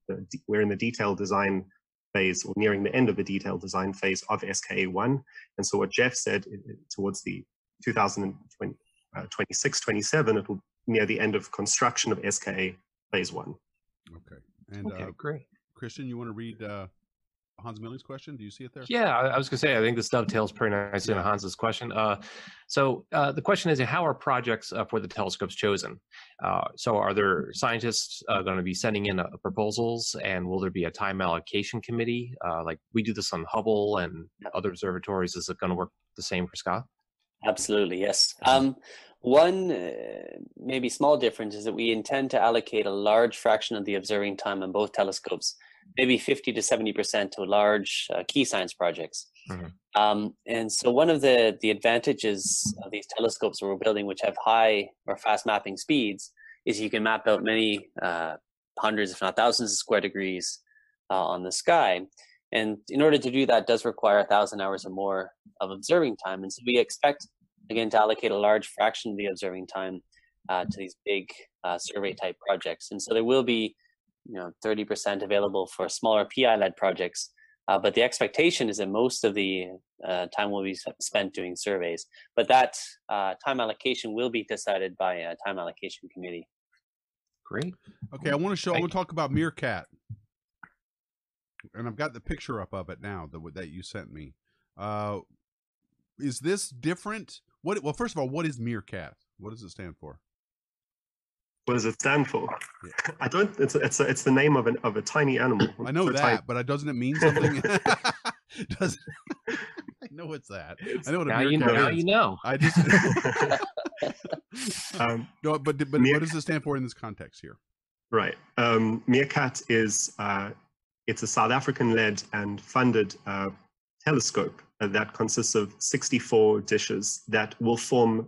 We're in the detailed design phase or nearing the end of the detailed design phase of SKA one. And so what Jeff said towards the 2020, uh, 26, 27, it will near the end of construction of SKA phase one. Okay. And Okay, uh, great. Christian, you want to read uh, Hans Milling's question? Do you see it there? Yeah, I, I was going to say, I think this dovetails pretty nicely into Hans's question. Uh, so uh, the question is, how are projects uh, for the telescopes chosen? Uh, so are there scientists uh, going to be sending in uh, proposals, and will there be a time allocation committee? Uh, like we do this on Hubble and other observatories. Is it going to work the same for SKA? Absolutely, yes. Um, one uh, maybe small difference is that we intend to allocate a large fraction of the observing time on both telescopes, maybe 50 to 70% to large uh, key science projects. Mhm. Um, and so one of the, the advantages of these telescopes that we're building, which have high or fast mapping speeds, is you can map out many uh, hundreds, if not thousands of square degrees uh, on the sky. And in order to do that does require a thousand hours or more of observing time. And so we expect, again, to allocate a large fraction of the observing time uh, to these big uh, survey type projects. And so there will be, you know, 30% available for smaller PI-led projects. Uh, but the expectation is that most of the uh, time will be spent doing surveys. But that uh, time allocation will be decided by a time allocation committee. Great. Okay, I want to show. I want to talk about MeerKAT, and I've got the picture up of it now that that you sent me. Uh, is this different? What? Well, first of all, what is MeerKAT? What does it stand for? What does it stand for? Yeah. I don't. It's it's it's the name of an of a tiny animal. I know So tiny- that, but it doesn't it mean something? Does I know it's that. I know what a Now you, meerkat now you know. I just um, no, but but Meer- what does it stand for in this context here? Right. Um, MeerKAT is uh, it's a South African-led and funded uh, telescope uh, that consists of 64 dishes that will form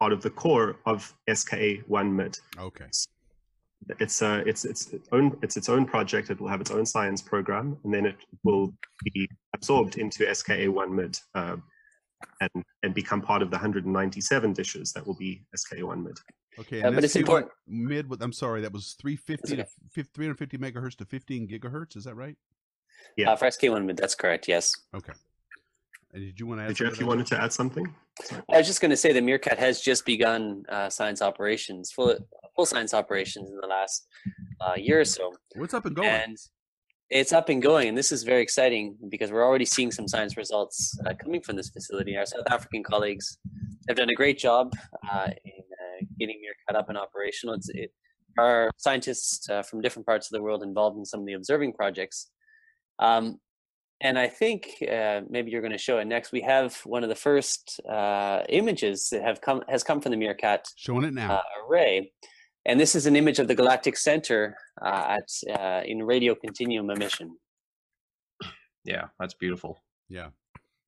part of the core of SKA one mid. Okay, It's uh, it's it's its own it's its own project. It will have its own science program, and then it will be absorbed into SKA one mid. Uh, and, and become part of the 197 dishes that will be SK1 mid. okay. Uh, And but it's SK1 important- Mid. with- I'm sorry, that was 350 That's to 350 megahertz to 15 gigahertz. Is that right? Yeah. Uh, for SK1 mid, that's correct, yes. Okay. And did you want to add? Did you something you wanted to add something? I was just going to say the MeerKAT has just begun uh, science operations, full full science operations in the last uh, year or so. What's up and going? And It's up and going, and this is very exciting because we're already seeing some science results uh, coming from this facility. Our South African colleagues have done a great job uh, in uh, getting MeerKAT up and operational. It's, it, our scientists uh, from different parts of the world involved in some of the observing projects. Um, and I think uh, maybe you're going to show it next. We have one of the first uh, images that have come has come from the MeerKAT Showing it now. array, and this is an image of the galactic center uh, at uh, in radio continuum emission. Yeah, that's beautiful. yeah.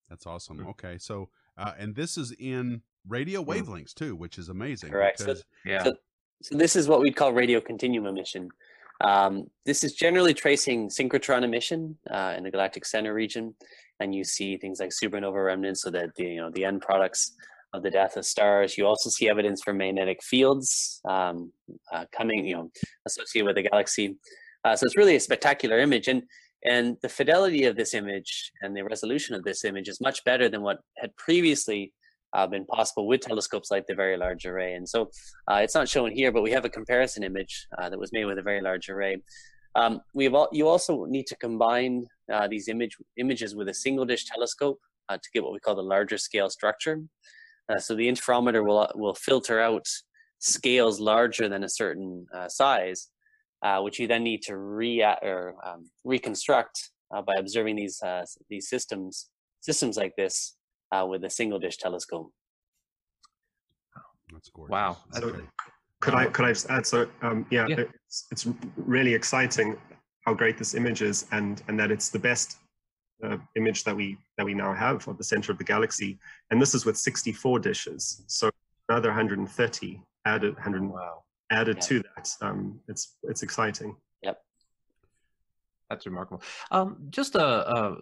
That's awesome. Okay. So, uh, and this is in radio wavelengths too, which is amazing. Correct. So- Yeah. So, so this is what we'd call radio continuum emission. Um, this is generally tracing synchrotron emission uh, in the galactic center region, and you see things like supernova remnants, so that the you know the end products of the death of stars. You also see evidence for magnetic fields um, uh, coming, you know, associated with the galaxy. Uh, so it's really a spectacular image, and and the fidelity of this image and the resolution of this image is much better than what had previously uh, been possible with telescopes like the Very Large Array. And so uh, it's not shown here, but we have a comparison image uh, that was made with a Very Large Array. Um, we have all, you also need to combine uh, these image images with a single dish telescope uh, to get what we call the larger scale structure. Uh, so the interferometer will will filter out scales larger than a certain uh, size, uh, which you then need to re or um, reconstruct uh, by observing these uh, these systems systems like this uh, with a single dish telescope. That's gorgeous. Wow. So- Okay. Could I could I just add? So um, yeah, Yeah. It's, it's really exciting how great this image is, and and that it's the best uh, image that we that we now have of the center of the galaxy. And this is with 64 dishes, so another 130 added 100 Wow. added Yeah. to that. Um, it's it's exciting. Yep, that's remarkable. Um, just a, a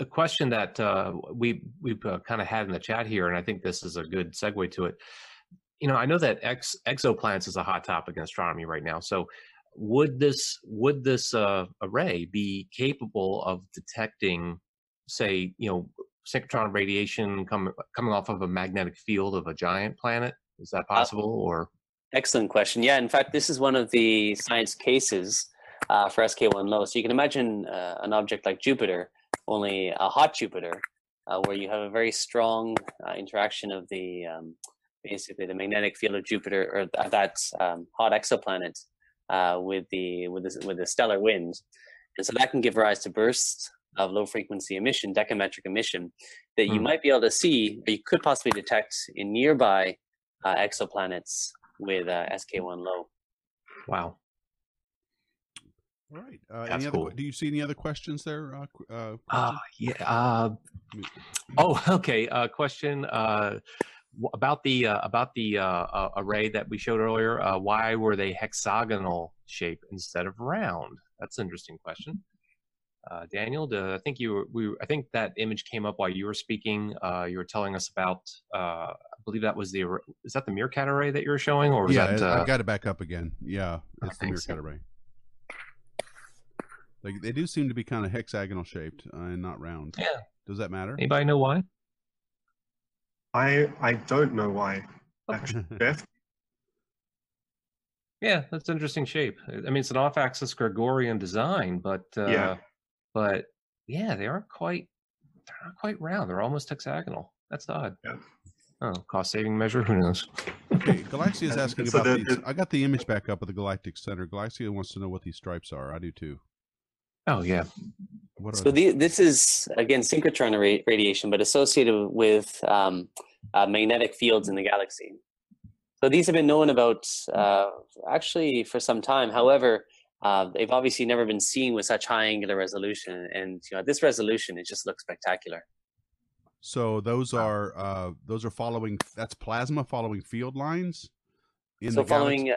a question that uh, we we've uh, kind of had in the chat here, and I think this is a good segue to it. You know, I know that ex, exoplanets is a hot topic in astronomy right now. So, would this would this uh, array be capable of detecting, say, you know, synchrotron radiation coming coming off of a magnetic field of a giant planet? Is that possible? or Excellent question. Yeah, in fact, this is one of the science cases uh, for SK1 low. So you can imagine uh, an object like Jupiter, only a hot Jupiter, uh, where you have a very strong uh, interaction of the um, basically the magnetic field of Jupiter or that um, hot exoplanet uh, with the with the, with the stellar wind, and so that can give rise to bursts of low frequency emission, decametric emission, that you Hmm. might be able to see or you could possibly detect in nearby uh, exoplanets with uh, SK1 low. wow? All right. Uh, That's any other, cool. Do you see any other questions there? Uh, qu- uh, Uh, yeah. Uh, oh, okay. Uh, question uh, w- about the uh, about the uh, uh, array that we showed earlier. Uh, why were they hexagonal shape instead of round? That's an interesting question. Uh, Daniel, I think you were, we, I think that image came up while you were speaking. Uh, you were telling us about, uh, I believe that was the, is that the MeerKAT array that you were showing, or was yeah, that? I- Uh, I got it back up again. Yeah, it's the MeerKAT array. Like they do seem to be kind of hexagonal shaped uh, and not round. Yeah. Does that matter? anybody know why? I I don't know why. Okay. Actually, Jeff, Yeah, that's an interesting shape. I mean, it's an off-axis Gregorian design, but uh, Yeah. but yeah, they aren't quite they're not quite round. They're almost hexagonal. That's odd. Yeah. Oh, cost-saving measure? Who knows? okay, Galaxia is asking so about the- these. the- I got the image back up of the Galactic Center. Galaxia wants to know what these stripes are. I do too. Oh yeah, What are So the, this is again synchrotron ra- radiation, but associated with um, uh, magnetic fields in the galaxy. So these have been known about uh, actually for some time. However, uh, they've obviously never been seen with such high angular resolution, and you know, at this resolution, it just looks spectacular. So those are uh those are following that's plasma following field lines in so the following, uh,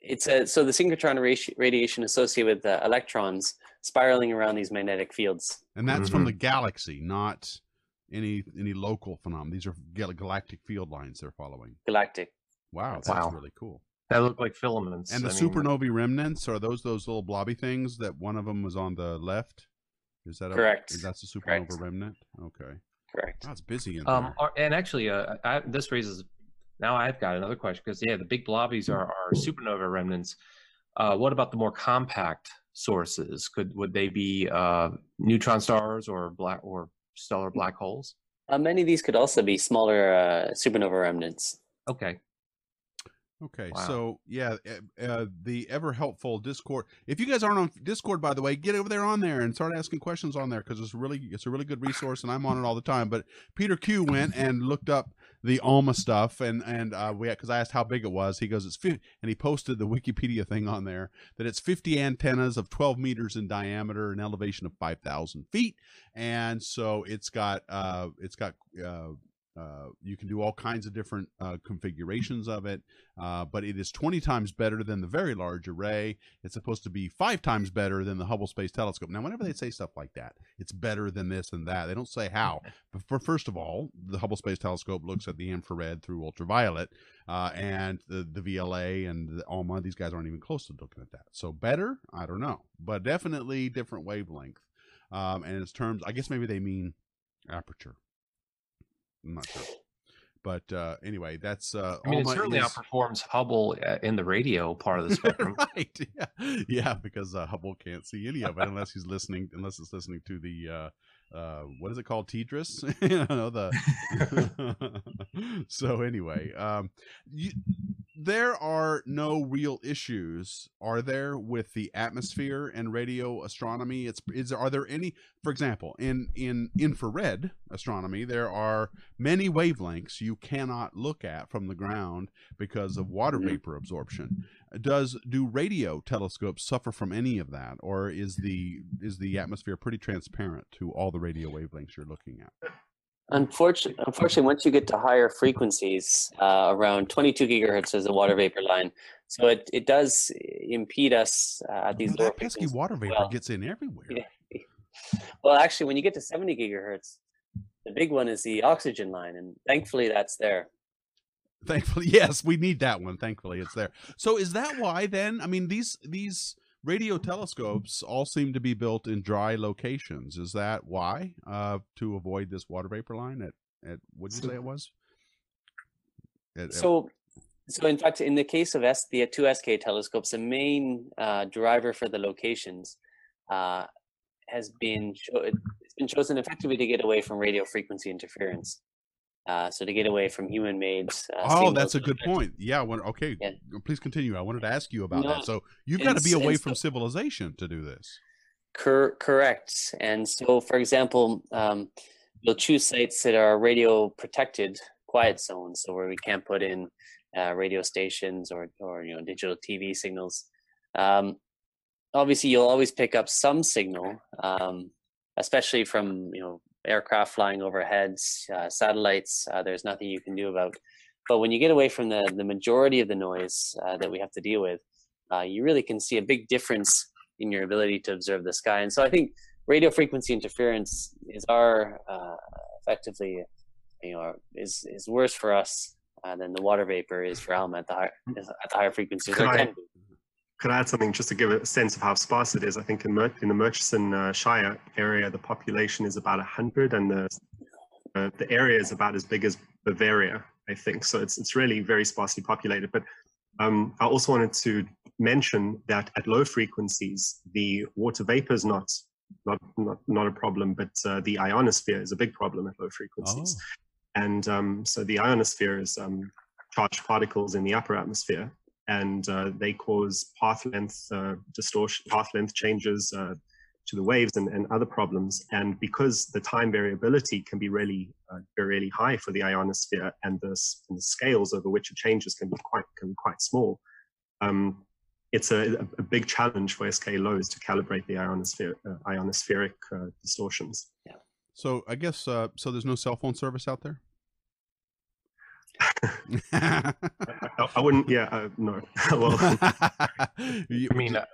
it's a so the synchrotron radi- radiation associated with uh, electrons spiraling around these magnetic fields. and that's from Mhm. the galaxy, not any any local phenomenon. These are gal- galactic field lines they're following. Galactic. Wow, that's Wow. really cool. that look like filaments. And the I mean, supernovae remnants are those those little blobby things that one of them was on the left. Is that a, Correct. Is that's the supernova Correct. remnant? Okay, Correct. wow, it's busy in Um, there. are- and actually, uh, I, this raises now I've got another question because yeah, the big blobbies are, are supernova remnants. Uh, what about the more compact sources? Could would they be uh, neutron stars or black or stellar black holes? Uh, many of these could also be smaller uh, supernova remnants. Okay. Okay, Wow. so yeah, uh, the ever helpful Discord. If you guys aren't on Discord, by the way, get over there on there and start asking questions on there because it's really it's a really good resource, and I'm on it all the time. But Peter Q went and looked up the ALMA stuff, and and uh, we because I asked how big it was, he goes it's 50, and he posted the Wikipedia thing on there that it's 50 antennas of 12 meters in diameter, an elevation of 5,000 feet, and so it's got uh it's got uh. Uh, you can do all kinds of different uh, configurations of it uh, but it is 20 times better than the very large array. It's supposed to be five times better than the Hubble Space Telescope. Now, whenever they say stuff like that, it's better than this and that. They don't say how. But for, first of all, the Hubble Space Telescope looks at the infrared through ultraviolet, uh, and the, the VLA and the ALMA, these guys aren't even close to looking at that. So better, I don't know, but definitely different wavelength. Um, and in terms, I guess maybe they mean aperture. I'm not sure. But uh, anyway, that's uh, I mean, it certainly outperforms Hubble uh, in the radio part of the spectrum. right. Yeah. Yeah, because uh, Hubble can't see any of it unless he's listening, unless it's listening to the uh, what is it called, TDRS? you know the. so anyway, um, you, there are no real issues, are there, with the atmosphere and radio astronomy? It's is are there any, for example, in in infrared astronomy, there are many wavelengths you cannot look at from the ground because of water vapor absorption does do radio telescopes suffer from any of that or is the is the atmosphere pretty transparent to all the radio wavelengths you're looking at Unfortunately, unfortunately, once you get to higher frequencies, uh, around 22 gigahertz is a water vapor line, so it, it does impede us uh, at these Well, lower that pesky water vapor well. gets in everywhere Yeah. Well, actually, when you get to 70 gigahertz, the big one is the oxygen line, and thankfully that's there. Thankfully yes we need that one. Thankfully it's there. So is that why then? I mean these these radio telescopes all seem to be built in dry locations. Is that why uh to avoid this water vapor line at at what did you say it was? At- So, so in fact, in the case of S, the two SK telescopes, the main uh, driver for the locations uh, has been it's been chosen effectively to get away from radio frequency interference. Uh, so to get away from human-made. Uh, Oh, that's a good point. Yeah. When, okay. Yeah. Please continue. I wanted to ask you about No, that. So you've got to be away from civilization to do this. Cor- correct. And so, for example, um, we'll choose sites that are radio protected quiet zones, so where we can't put in uh, radio stations or, or you know digital TV signals. Um, obviously, you'll always pick up some signal, um, especially from you know aircraft flying overhead, uh, satellites. Uh, there's nothing you can do about. But when you get away from the the majority of the noise uh, that we have to deal with, uh, you really can see a big difference in your ability to observe the sky. And so I think radio frequency interference is our uh, effectively, you know, is is worse for us uh, than the water vapor is for ALMA at the higher at the higher frequencies. I- can be. Could I add something just to give a sense of how sparse it is? I think in, Mur- in the Murchison uh, Shire area, the population is about 100 and the, uh, the area is about as big as Bavaria, I think. So it's, it's really very sparsely populated. But um, I also wanted to mention that at low frequencies, the water vapor is not, not, not, not a problem, but uh, the ionosphere is a big problem at low frequencies. Oh. And um, so the ionosphere is um, charged particles in the upper atmosphere, and uh, they cause path length uh, distortion, path length changes uh, to the waves and, and other problems. And because the time variability can be really, uh, really high for the ionosphere, and the, and the scales over which it changes can be quite can be quite small. Um, it's a, a big challenge for SK lows to calibrate the ionosphere, uh, ionospheric uh, distortions. So I guess uh, so. There's no cell phone service out there. I, I wouldn't, yeah, uh, no. well, You- I mean, uh,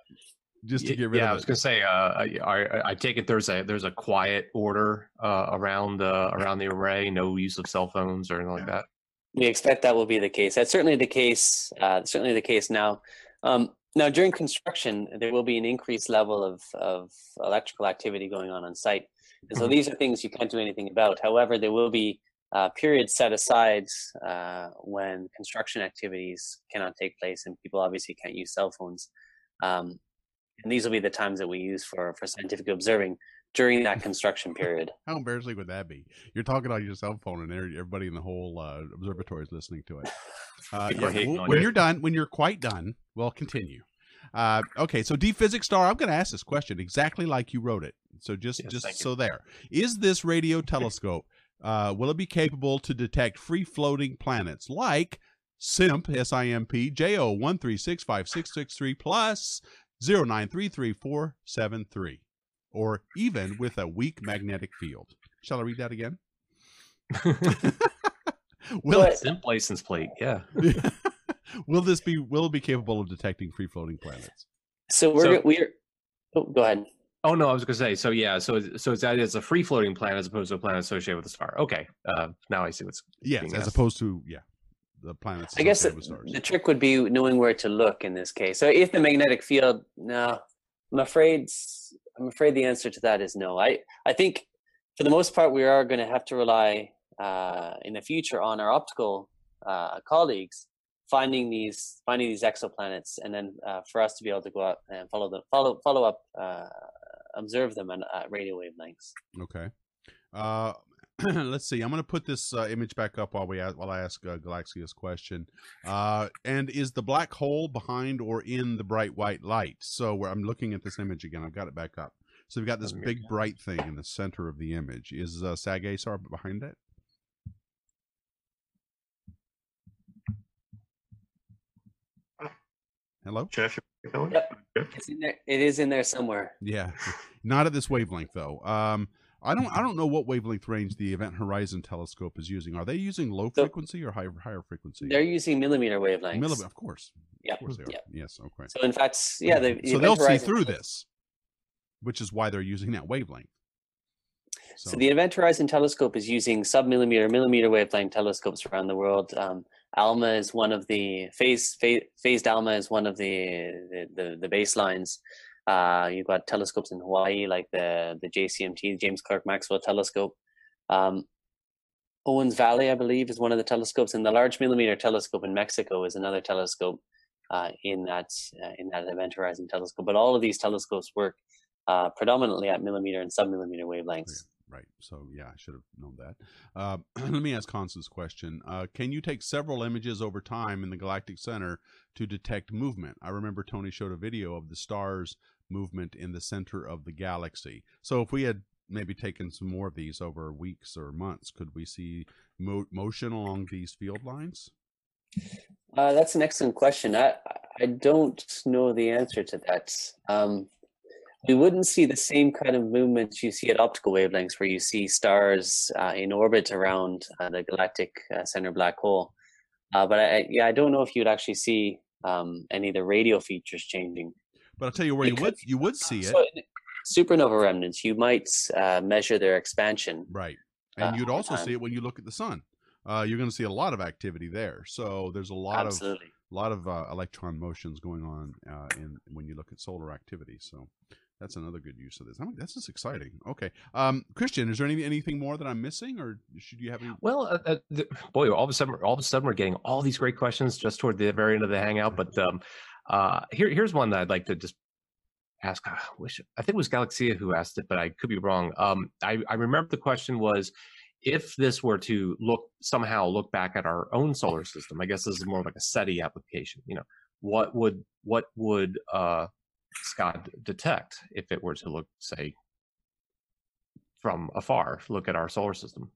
just to get rid of. yeah, I was it. gonna say, uh, I, I, I take it there's a there's a quiet order uh, around uh, around the array, no use of cell phones or anything like that. We expect that will be the case. That's certainly the case. Uh, certainly the case now. Um, now during construction, there will be an increased level of of electrical activity going on on site, and so Mhm. these are things you can't do anything about. However, there will be uh, periods set aside uh, when construction activities cannot take place, and people obviously can't use cell phones. Um, and these will be the times that we use for for scientific observing during that construction period. How embarrassing would that be? You're talking on your cell phone, and everybody in the whole uh, observatory is listening to it. Uh, yeah, when, when you're done, when you're quite done, we'll continue. Uh, okay, so Deep Physics Star, I'm going to ask this question exactly like you wrote it. So just yes, just so there is this radio telescope. Uh, will it be capable to detect free floating planets like SIMP S I M P J O one three six five six six three plus zero nine three three four seven three, or even with a weak magnetic field? Shall I read that again? will it, SIMP license plate? Yeah. will this be will it be capable of detecting free floating planets? So we're so, we're oh, go ahead. Oh no, I was going to say. So yeah, so so it's it's a free floating planet as opposed to a planet associated with a star. Okay, uh, now I see what's yes, as asked. opposed to yeah, the planets. I guess the, the, trick would be knowing where to look in this case. So if the magnetic field, no, I'm afraid I'm afraid the answer to that is no. I I think for the most part we are going to have to rely uh, in the future on our optical uh, colleagues finding these finding these exoplanets and then uh, for us to be able to go out and follow the follow follow up uh, observe them at radio wavelengths. Okay. Uh, let's see i'm going to put this uh, image back up while we while i ask uh, galaxia's question. Uh, and is the black hole behind or in the bright white light? So where i'm looking at this image again i've got it back up. So we've got this big bright thing in the center of the image. Is uh, Sag A* behind it? Hello, Jeff. Yep. It's in there. It is in there somewhere. Yeah, not at this wavelength though. Um, I don't. I don't know what wavelength range the Event Horizon Telescope is using. Are they using low so, frequency or high, higher frequency? They're using millimeter wavelengths. Millimeter, of course. Yeah. Of course they are. Yep. Yes. Okay. So in fact, yeah. The, the so they'll Horizon see through this, which is why they're using that wavelength. So, so the Event Horizon Telescope is using sub-millimeter, millimeter wavelength telescopes around the world. Um, ALMA is one of the phase, phase phased ALMA is one of the the, the, baselines. Uh, you've got telescopes in Hawaii like the the JCMT, James Clerk Maxwell Telescope. Um, Owens Valley, I believe, is one of the telescopes, and the Large Millimeter Telescope in Mexico is another telescope uh, in that uh, in that Event Horizon Telescope. But all of these telescopes work uh, predominantly at millimeter and submillimeter wavelengths right. So yeah, I should have known that. Uh, let me ask Hans question. Uh, can you take several images over time in the galactic center to detect movement? I remember Tony showed a video of the stars movement in the center of the galaxy. So if we had maybe taken some more of these over weeks or months, could we see mo- motion along these field lines? Uh, that's an excellent question. I I don't know the answer to that. Um, we wouldn't see the same kind of movements you see at optical wavelengths, where you see stars uh, in orbit around uh, the galactic uh, center black hole. Uh, but I, yeah, I don't know if you'd actually see um, any of the radio features changing. But I'll tell you where you would you would see it. Supernova remnants, you might uh, measure their expansion. Right, and you'd also see it when you look at the sun. Uh, you're going to see a lot of activity there. So there's a lot absolutely. of a lot of electron motions going on in when you look at solar activity. So that's another good use of this. I mean, this is exciting. Okay, um, Christian, is there any anything more that I'm missing, or should you have any? Well, uh, uh, the, boy, all of a sudden, all of a sudden, we're getting all these great questions just toward the very end of the hangout. But um, uh, here, here's one that I'd like to just ask. I wish I think it was Galaxia who asked it, but I could be wrong. Um, I, I remember the question was, if this were to look somehow look back at our own solar system, I guess this is more like a SETI application. You know, what would what would uh, SKA detect if it were to look, say, from afar, look at our solar system?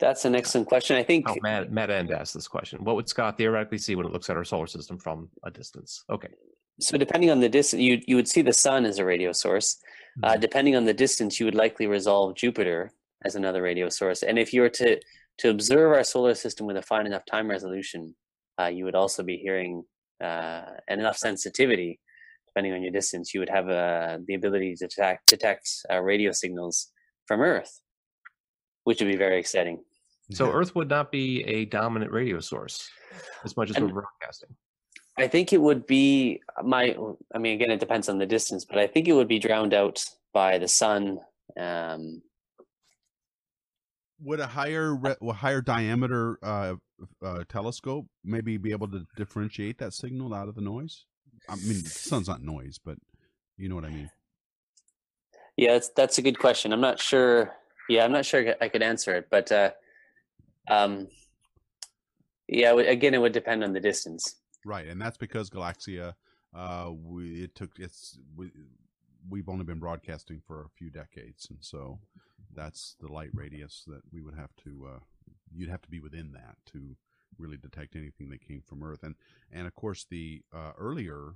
That's an excellent question. I think oh, Matt, Matt End asked this question. What would Scott theoretically see when it looks at our solar system from a distance? Okay. So depending on the distance, you you would see the sun as a radio source. Uh, mm-hmm. Uh, depending on the distance, you would likely resolve Jupiter as another radio source. And if you were to to observe our solar system with a fine enough time resolution, uh, you would also be hearing uh, enough sensitivity depending on your distance, you would have uh, the ability to detect, detect uh, radio signals from Earth, which would be very exciting. So Earth would not be a dominant radio source as much as and we're broadcasting. I think it would be my. I mean, again, it depends on the distance, but I think it would be drowned out by the sun. Um, would a higher a higher diameter uh, uh, telescope maybe be able to differentiate that signal out of the noise? I mean, the sun's not noise, but you know what I mean. Yeah, that's that's a good question. I'm not sure. Yeah, I'm not sure I could answer it, but uh, um, yeah, again, it would depend on the distance. Right, and that's because Galaxia, uh, we it took it's we, we've only been broadcasting for a few decades, and so that's the light radius that we would have to. Uh, you'd have to be within that to really detect anything that came from Earth, and and of course the uh, earlier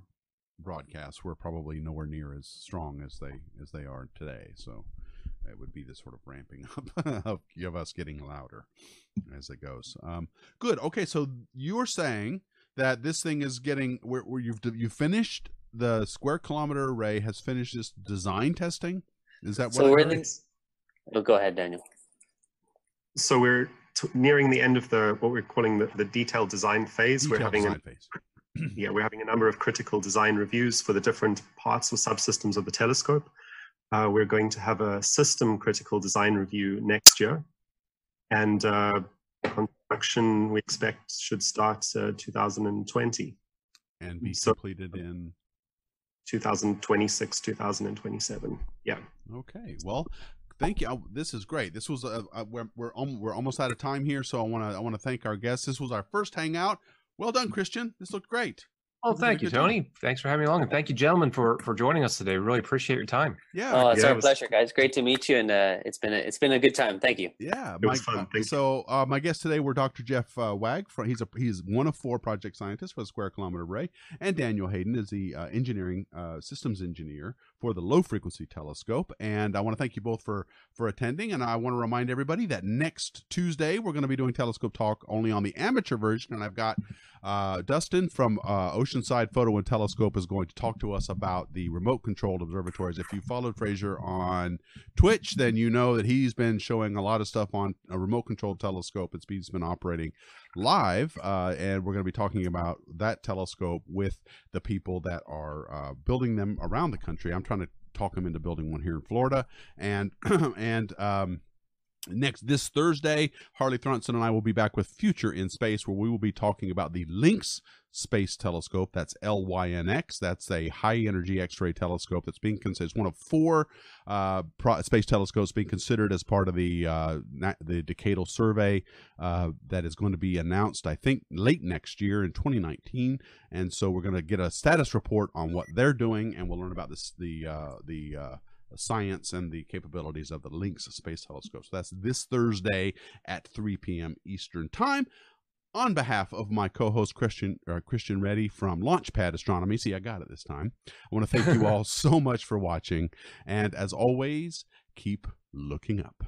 broadcasts were probably nowhere near as strong as they as they are today. So it would be this sort of ramping up of, of us getting louder as it goes. Um, good. Okay, so you're saying that this thing is getting where, where you've you finished the square kilometer array has finished this design testing. Is that what? So we're in the, oh, go ahead, Daniel. So we're nearing the end of the what we're calling the, the detailed design phase. We're having a, phase. yeah, we're having a number of critical design reviews for the different parts or subsystems of the telescope. Uh, we're going to have a system critical design review next year, and uh, construction we expect should start uh, 2020 and be so, completed in 2026 2027 yeah okay well thank you oh, this is great this was a, a we're we're, um, we're almost out of time here so i want to i want to thank our guests this was our first hangout well done, Christian. This looked great. Oh, thank you, Tony. Time. Thanks for having me along, and thank you, gentlemen, for for joining us today. Really appreciate your time. Yeah. Oh, it's yeah, our it was... pleasure, guys. Great to meet you, and uh, it's been a, it's been a good time. Thank you. Yeah, it my, was fun. Thank so uh, my guests today were Dr. Jeff uh, Wagg. From, he's a he's one of four project scientists for the Square Kilometer Array, and Daniel Hayden is the uh, engineering uh, systems engineer for the Low Frequency Telescope. And I want to thank you both for for attending. And I want to remind everybody that next Tuesday we're going to be doing Telescope Talk only on the amateur version, and I've got uh, Dustin from uh, Oceanside Photo and Telescope is going to talk to us about the remote controlled observatories. If you followed Fraser on Twitch, then you know that he's been showing a lot of stuff on a remote controlled telescope. It's been operating live, uh, and we're going to be talking about that telescope with the people that are uh, building them around the country. I'm trying to talk them into building one here in Florida, and and um, Next, this Thursday, Harley Thronson and I will be back with Future in Space, where we will be talking about the Lynx Space Telescope. That's LYNX. That's a high energy X ray telescope that's being considered. It's one of four uh, space telescopes being considered as part of the uh, the decadal survey uh, that is going to be announced, I think, late next year in 2019. And so we're going to get a status report on what they're doing, and we'll learn about this the uh, the uh, science and the capabilities of the Lynx Space Telescope. So that's this Thursday at 3 p.m. Eastern Time. On behalf of my co-host Christian uh, Christian Ready from Launchpad Astronomy, see I got it this time. I want to thank you all so much for watching, and as always, keep looking up.